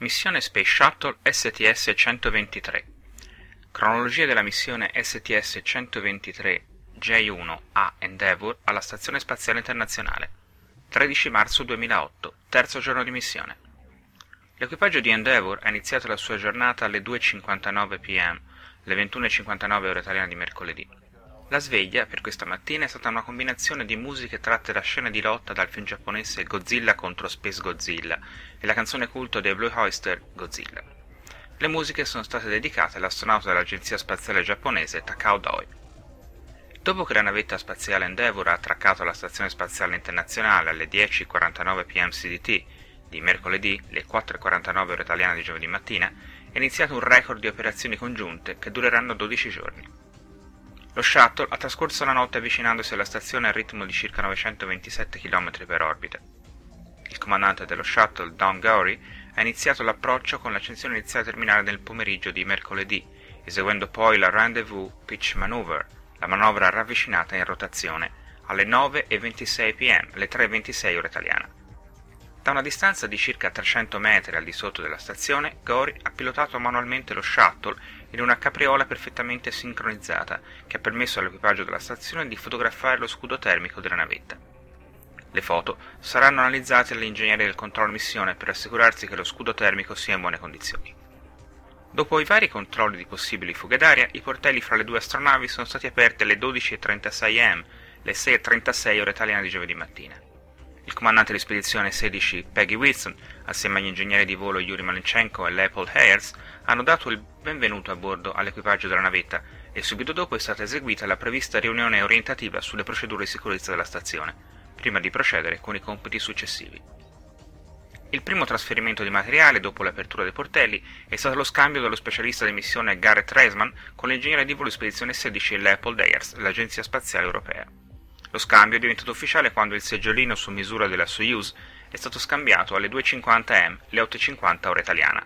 Missione Space Shuttle STS-123 Cronologia della missione STS-123 J1A Endeavour alla Stazione Spaziale Internazionale. 13 marzo 2008, terzo giorno di missione. L'equipaggio di Endeavour ha iniziato la sua giornata alle 2.59 pm, le 21.59 ore italiane di mercoledì. La sveglia, per questa mattina, è stata una combinazione di musiche tratte da scene di lotta dal film giapponese Godzilla contro Space Godzilla e la canzone culto dei Blue Oyster Godzilla. Le musiche sono state dedicate all'astronauta dell'agenzia spaziale giapponese Takao Doi. Dopo che la navetta spaziale Endeavour ha attraccato alla Stazione Spaziale Internazionale alle 10.49 pm CDT di mercoledì, le 4.49 ore italiane di giovedì mattina, è iniziato un record di operazioni congiunte che dureranno 12 giorni. Lo shuttle ha trascorso la notte avvicinandosi alla stazione al ritmo di circa 927 km per orbita. Il comandante dello shuttle, Don Gowry, ha iniziato l'approccio con l'accensione iniziale terminale nel pomeriggio di mercoledì, eseguendo poi la Rendezvous Pitch Maneuver, la manovra ravvicinata in rotazione, alle 9.26 pm, le 3.26 ore italiana. Da una distanza di circa 300 metri al di sotto della stazione, Gori ha pilotato manualmente lo shuttle in una capriola perfettamente sincronizzata che ha permesso all'equipaggio della stazione di fotografare lo scudo termico della navetta. Le foto saranno analizzate dagli ingegneri del controllo missione per assicurarsi che lo scudo termico sia in buone condizioni. Dopo i vari controlli di possibili fughe d'aria, i portelli fra le due astronavi sono stati aperti alle 12.36 am, le 6.36 ore italiane di giovedì mattina. Il comandante di spedizione 16 Peggy Wilson, assieme agli ingegneri di volo Yuri Malenchenko e Leopold Hayers, hanno dato il benvenuto a bordo all'equipaggio della navetta e subito dopo è stata eseguita la prevista riunione orientativa sulle procedure di sicurezza della stazione, prima di procedere con i compiti successivi. Il primo trasferimento di materiale dopo l'apertura dei portelli è stato lo scambio dello specialista di missione Gareth Reisman con l'ingegnere di volo di spedizione 16 Leopold Ayers dell'Agenzia Spaziale Europea. Lo scambio è diventato ufficiale quando il seggiolino su misura della Soyuz è stato scambiato alle 2.50 m, le 8.50 ora italiana.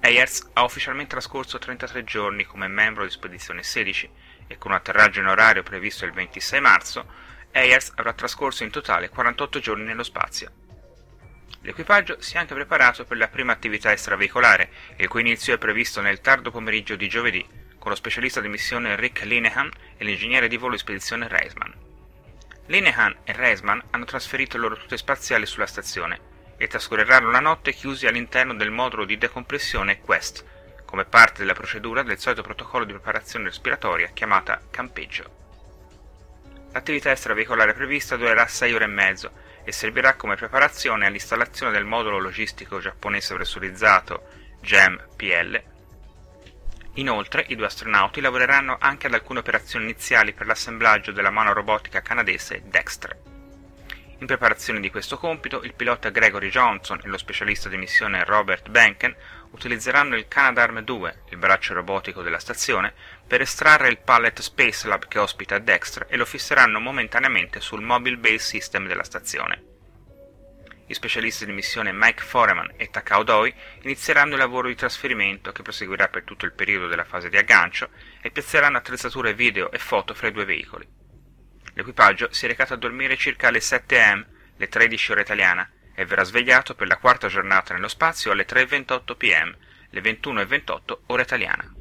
Ayers ha ufficialmente trascorso 33 giorni come membro di Spedizione 16 e con un atterraggio in orario previsto il 26 marzo, Ayers avrà trascorso in totale 48 giorni nello spazio. L'equipaggio si è anche preparato per la prima attività extraveicolare, il cui inizio è previsto nel tardo pomeriggio di giovedì, con lo specialista di missione Rick Linehan e l'ingegnere di volo di spedizione Reisman. Linehan e Reisman hanno trasferito i loro tute spaziali sulla stazione e trascorreranno la notte chiusi all'interno del modulo di decompressione Quest, come parte della procedura del solito protocollo di preparazione respiratoria chiamata campeggio. L'attività extraveicolare prevista durerà 6 ore e mezzo e servirà come preparazione all'installazione del modulo logistico giapponese pressurizzato GEM-PL Inoltre, i due astronauti lavoreranno anche ad alcune operazioni iniziali per l'assemblaggio della mano robotica canadese Dextre. In preparazione di questo compito, il pilota Gregory Johnson e lo specialista di missione Robert Benken utilizzeranno il Canadarm2, il braccio robotico della stazione, per estrarre il Pallet Space Lab che ospita Dextre e lo fisseranno momentaneamente sul Mobile Base System della stazione. Gli specialisti di missione Mike Foreman e Takao Doi inizieranno il lavoro di trasferimento che proseguirà per tutto il periodo della fase di aggancio e piazzeranno attrezzature video e foto fra i due veicoli. L'equipaggio si è recato a dormire circa alle 7 am, le 13 ore italiana, e verrà svegliato per la quarta giornata nello spazio alle 3.28 pm, le 21.28 ore italiana.